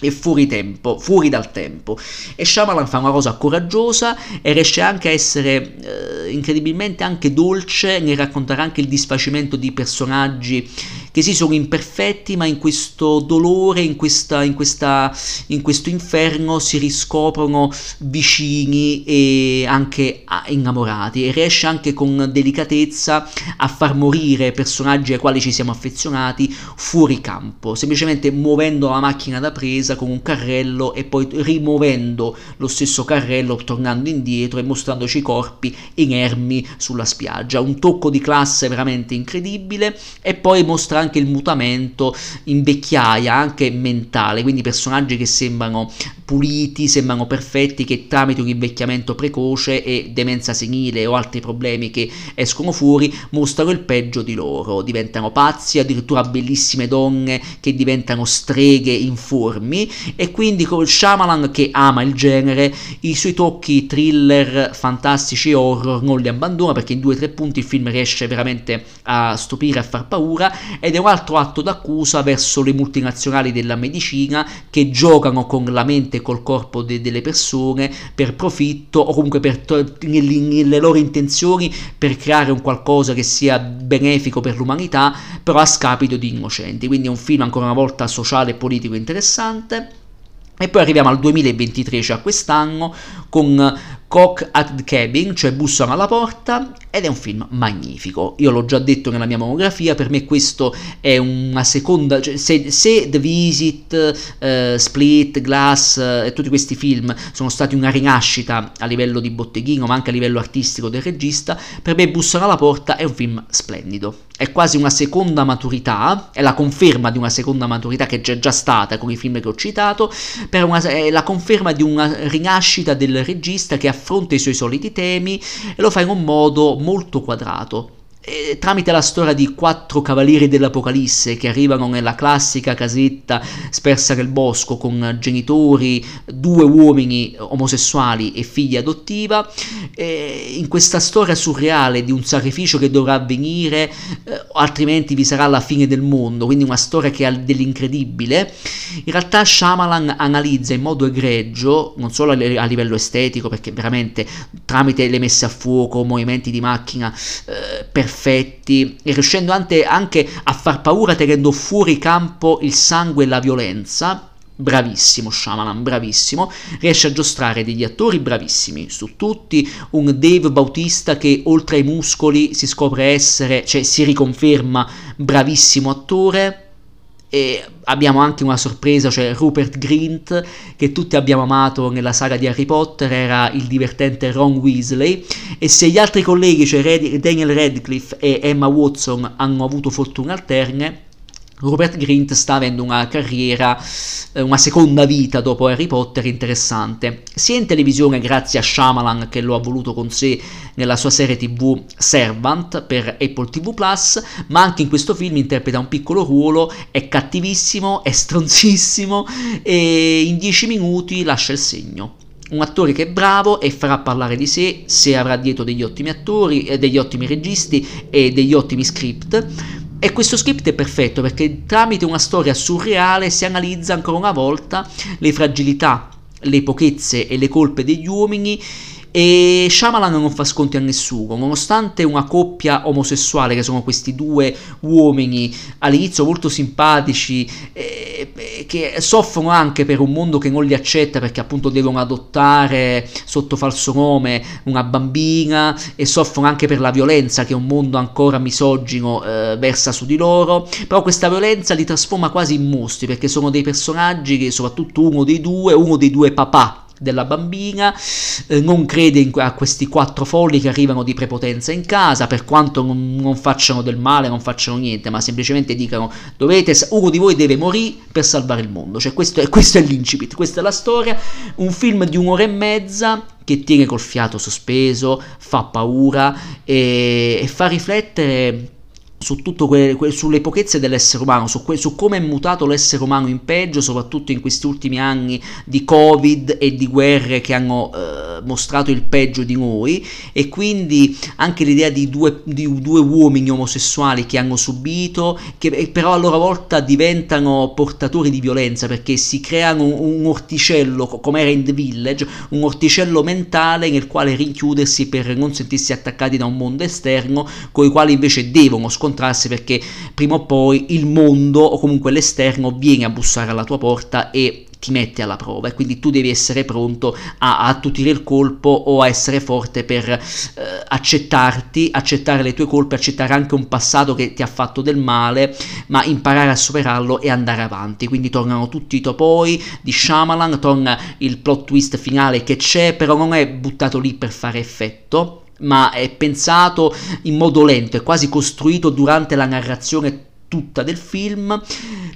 e fuori tempo, fuori dal tempo. E Shyamalan fa una cosa coraggiosa e riesce anche a essere eh, incredibilmente anche dolce nel raccontare anche il disfacimento di personaggi che sì sono imperfetti, ma in questo dolore, in, questa, in, questa, in questo inferno si riscoprono vicini e anche innamorati e riesce anche con delicatezza a far morire personaggi ai quali ci siamo affezionati fuori campo, semplicemente muovendo la macchina da presa con un carrello e poi rimuovendo lo stesso carrello, tornando indietro e mostrandoci i corpi inermi sulla spiaggia. Un tocco di classe veramente incredibile e poi mostra anche il mutamento in vecchiaia, anche mentale, quindi personaggi che sembrano puliti, sembrano perfetti, che tramite un invecchiamento precoce e demenza senile o altri problemi che escono fuori, mostrano il peggio di loro, diventano pazzi, addirittura bellissime donne che diventano streghe informi e quindi con Shyamalan che ama il genere, i suoi tocchi thriller, fantastici horror non li abbandona perché in due o tre punti il film riesce veramente a stupire, a far paura ed è un altro atto d'accusa verso le multinazionali della medicina che giocano con la mente e col corpo de- delle persone per profitto o comunque per to- nelle, nelle loro intenzioni per creare un qualcosa che sia benefico per l'umanità, però a scapito di innocenti. Quindi è un film ancora una volta sociale e politico interessante. E poi arriviamo al 2023, cioè a quest'anno, con Cock at the Cabin, cioè bussano alla porta, ed è un film magnifico. Io l'ho già detto nella mia monografia, per me questo è una seconda, cioè se, se, The Visit, uh, Split, Glass uh, e tutti questi film sono stati una rinascita a livello di botteghino, ma anche a livello artistico del regista, per me bussano alla porta è un film splendido. È quasi una seconda maturità, è la conferma di una seconda maturità che c'è già stata con i film che ho citato, una, è la conferma di una rinascita del regista che affronta i suoi soliti temi e lo fa in un modo molto quadrato eh, tramite la storia di quattro cavalieri dell'Apocalisse che arrivano nella classica casetta spersa nel bosco con genitori, due uomini omosessuali e figlia adottiva, eh, in questa storia surreale di un sacrificio che dovrà avvenire, eh, altrimenti vi sarà la fine del mondo, quindi una storia che ha dell'incredibile, in realtà Shyamalan analizza in modo egregio, non solo a livello estetico, perché veramente tramite le messe a fuoco, movimenti di macchina, eh, perfetti, effetti e riuscendo anche, anche a far paura tenendo fuori campo il sangue e la violenza. Bravissimo Shyamalan, bravissimo, riesce a giostrare degli attori bravissimi su tutti, un Dave Bautista che oltre ai muscoli si scopre essere, cioè si riconferma bravissimo attore, e abbiamo anche una sorpresa, cioè Rupert Grint, che tutti abbiamo amato nella saga di Harry Potter, era il divertente Ron Weasley. E se gli altri colleghi, cioè Daniel Radcliffe e Emma Watson, hanno avuto fortune alterne, Rupert Grint sta avendo una carriera, eh, una seconda vita dopo Harry Potter interessante, sia in televisione grazie a Shyamalan che lo ha voluto con sé nella sua serie tv Servant per Apple TV Plus, ma anche in questo film interpreta un piccolo ruolo, è cattivissimo, è stronzissimo e in dieci minuti lascia il segno un attore che è bravo e farà parlare di sé se avrà dietro degli ottimi attori, eh, degli ottimi registi e degli ottimi script. E questo script è perfetto perché tramite una storia surreale si analizza ancora una volta le fragilità, le pochezze e le colpe degli uomini e Shyamalan non fa sconti a nessuno, nonostante una coppia omosessuale, che sono questi due uomini all'inizio molto simpatici, eh, che soffrono anche per un mondo che non li accetta perché appunto devono adottare sotto falso nome una bambina e soffrono anche per la violenza che un mondo ancora misogino eh, versa su di loro, però questa violenza li trasforma quasi in mostri perché sono dei personaggi che soprattutto uno dei due, uno dei due papà della bambina, eh, non crede in, a questi quattro folli che arrivano di prepotenza in casa, per quanto non, non, facciano del male, non facciano niente, ma semplicemente dicano dovete, uno di voi deve morire per salvare il mondo. Cioè questo è, questo è l'incipit, questa è la storia, un film di un'ora e mezza che tiene col fiato sospeso, fa paura e, e fa riflettere su que- que- sulle pochezze dell'essere umano, su, que- su, come è mutato l'essere umano in peggio, soprattutto in questi ultimi anni di Covid e di guerre che hanno eh, mostrato il peggio di noi. E quindi anche l'idea di due, di due uomini omosessuali che hanno subito, che però a loro volta diventano portatori di violenza perché si creano un, un orticello, come era in The Village, un orticello mentale nel quale rinchiudersi per non sentirsi attaccati da un mondo esterno, con i quali invece devono scontrarsi scontrarsi perché prima o poi il mondo o comunque l'esterno viene a bussare alla tua porta e ti mette alla prova e quindi tu devi essere pronto a, attutire il colpo o a essere forte per eh, accettarti, accettare le tue colpe, accettare anche un passato che ti ha fatto del male, ma imparare a superarlo e andare avanti. Quindi tornano tutti i topoi di Shyamalan, torna il plot twist finale che c'è, però non è buttato lì per fare effetto ma è pensato in modo lento, è quasi costruito durante la narrazione tutta del film.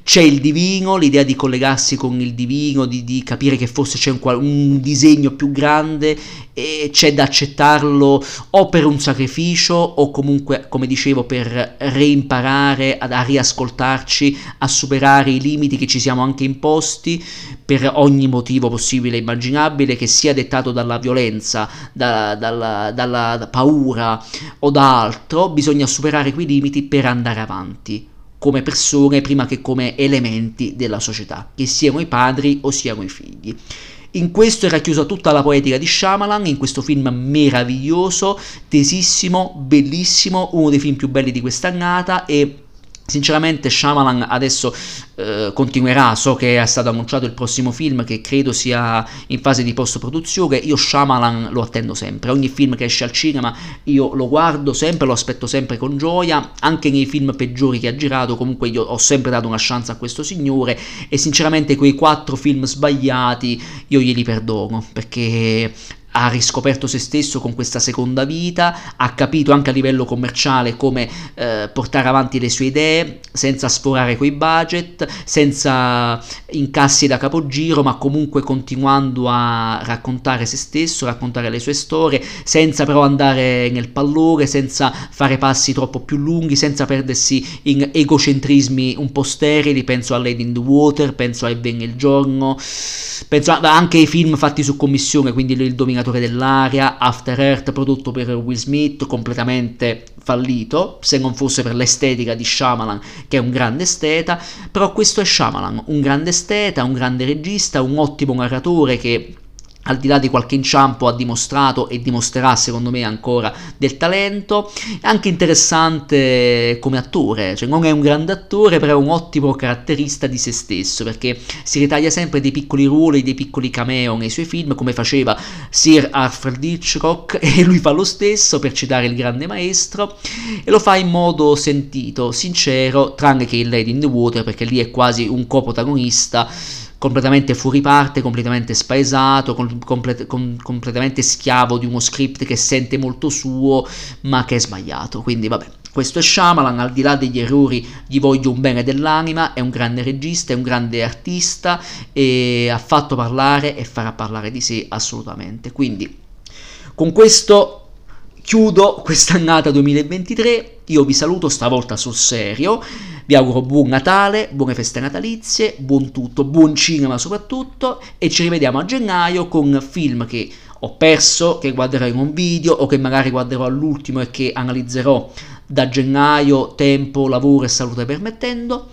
C'è il divino, l'idea di collegarsi con il divino, di, di capire che forse c'è un, un, disegno più grande e c'è da accettarlo o per un sacrificio o comunque, come dicevo, per reimparare a, a riascoltarci, a superare i limiti che ci siamo anche imposti per ogni motivo possibile e immaginabile, che sia dettato dalla violenza, da, dalla, dalla paura o da altro, bisogna superare quei limiti per andare avanti come persone prima che come elementi della società, che siano i padri o siano i figli. In questo era chiusa tutta la poetica di Shyamalan, in questo film meraviglioso, tesissimo, bellissimo, uno dei film più belli di quest'annata e Sinceramente Shyamalan adesso eh, continuerà, so che è stato annunciato il prossimo film che credo sia in fase di post produzione, io Shyamalan lo attendo sempre, ogni film che esce al cinema io lo guardo sempre, lo aspetto sempre con gioia, anche nei film peggiori che ha girato comunque io ho sempre dato una chance a questo signore. E sinceramente quei quattro film sbagliati io glieli perdono perché ha riscoperto se stesso con questa seconda vita, ha capito anche a livello commerciale come eh, portare avanti le sue idee senza sforare quei budget, senza incassi da capogiro, ma comunque continuando a raccontare se stesso, raccontare le sue storie, senza però andare nel pallore, senza fare passi troppo più lunghi, senza perdersi in egocentrismi un po' sterili, penso a Lady in the Water, penso a Even il giorno, penso anche ai film fatti su commissione, quindi il dominatore Dominatore dell'aria, After Earth prodotto per Will Smith, completamente fallito, se non fosse per l'estetica di Shyamalan, che è un grande esteta, però questo è Shyamalan, un grande esteta, un grande regista, un ottimo narratore che al di là di qualche inciampo ha dimostrato e dimostrerà secondo me ancora del talento, è anche interessante come attore, cioè non è un grande attore però è un ottimo caratterista di se stesso perché si ritaglia sempre dei piccoli ruoli, dei piccoli cameo nei suoi film come faceva Sir Alfred Hitchcock e lui fa lo stesso per citare il grande maestro e lo fa in modo sentito, sincero, tranne che in Lady in the Water perché lì è quasi un coprotagonista completamente fuori parte, completamente spaesato, complet- com- completamente schiavo di uno script che sente molto suo, ma che è sbagliato. Quindi, vabbè, questo è Shyamalan, al di là degli errori gli voglio un bene dell'anima, è un grande regista, è un grande artista e ha fatto parlare e farà parlare di sé assolutamente. Quindi con questo chiudo quest'annata 2023, io vi saluto stavolta sul serio, vi auguro buon Natale, buone feste natalizie, buon tutto, buon cinema soprattutto e ci rivediamo a gennaio con film che ho perso, che guarderò in un video o che magari guarderò all'ultimo e che analizzerò da gennaio, tempo, lavoro e salute permettendo.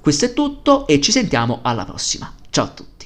Questo è tutto e ci sentiamo alla prossima. Ciao a tutti.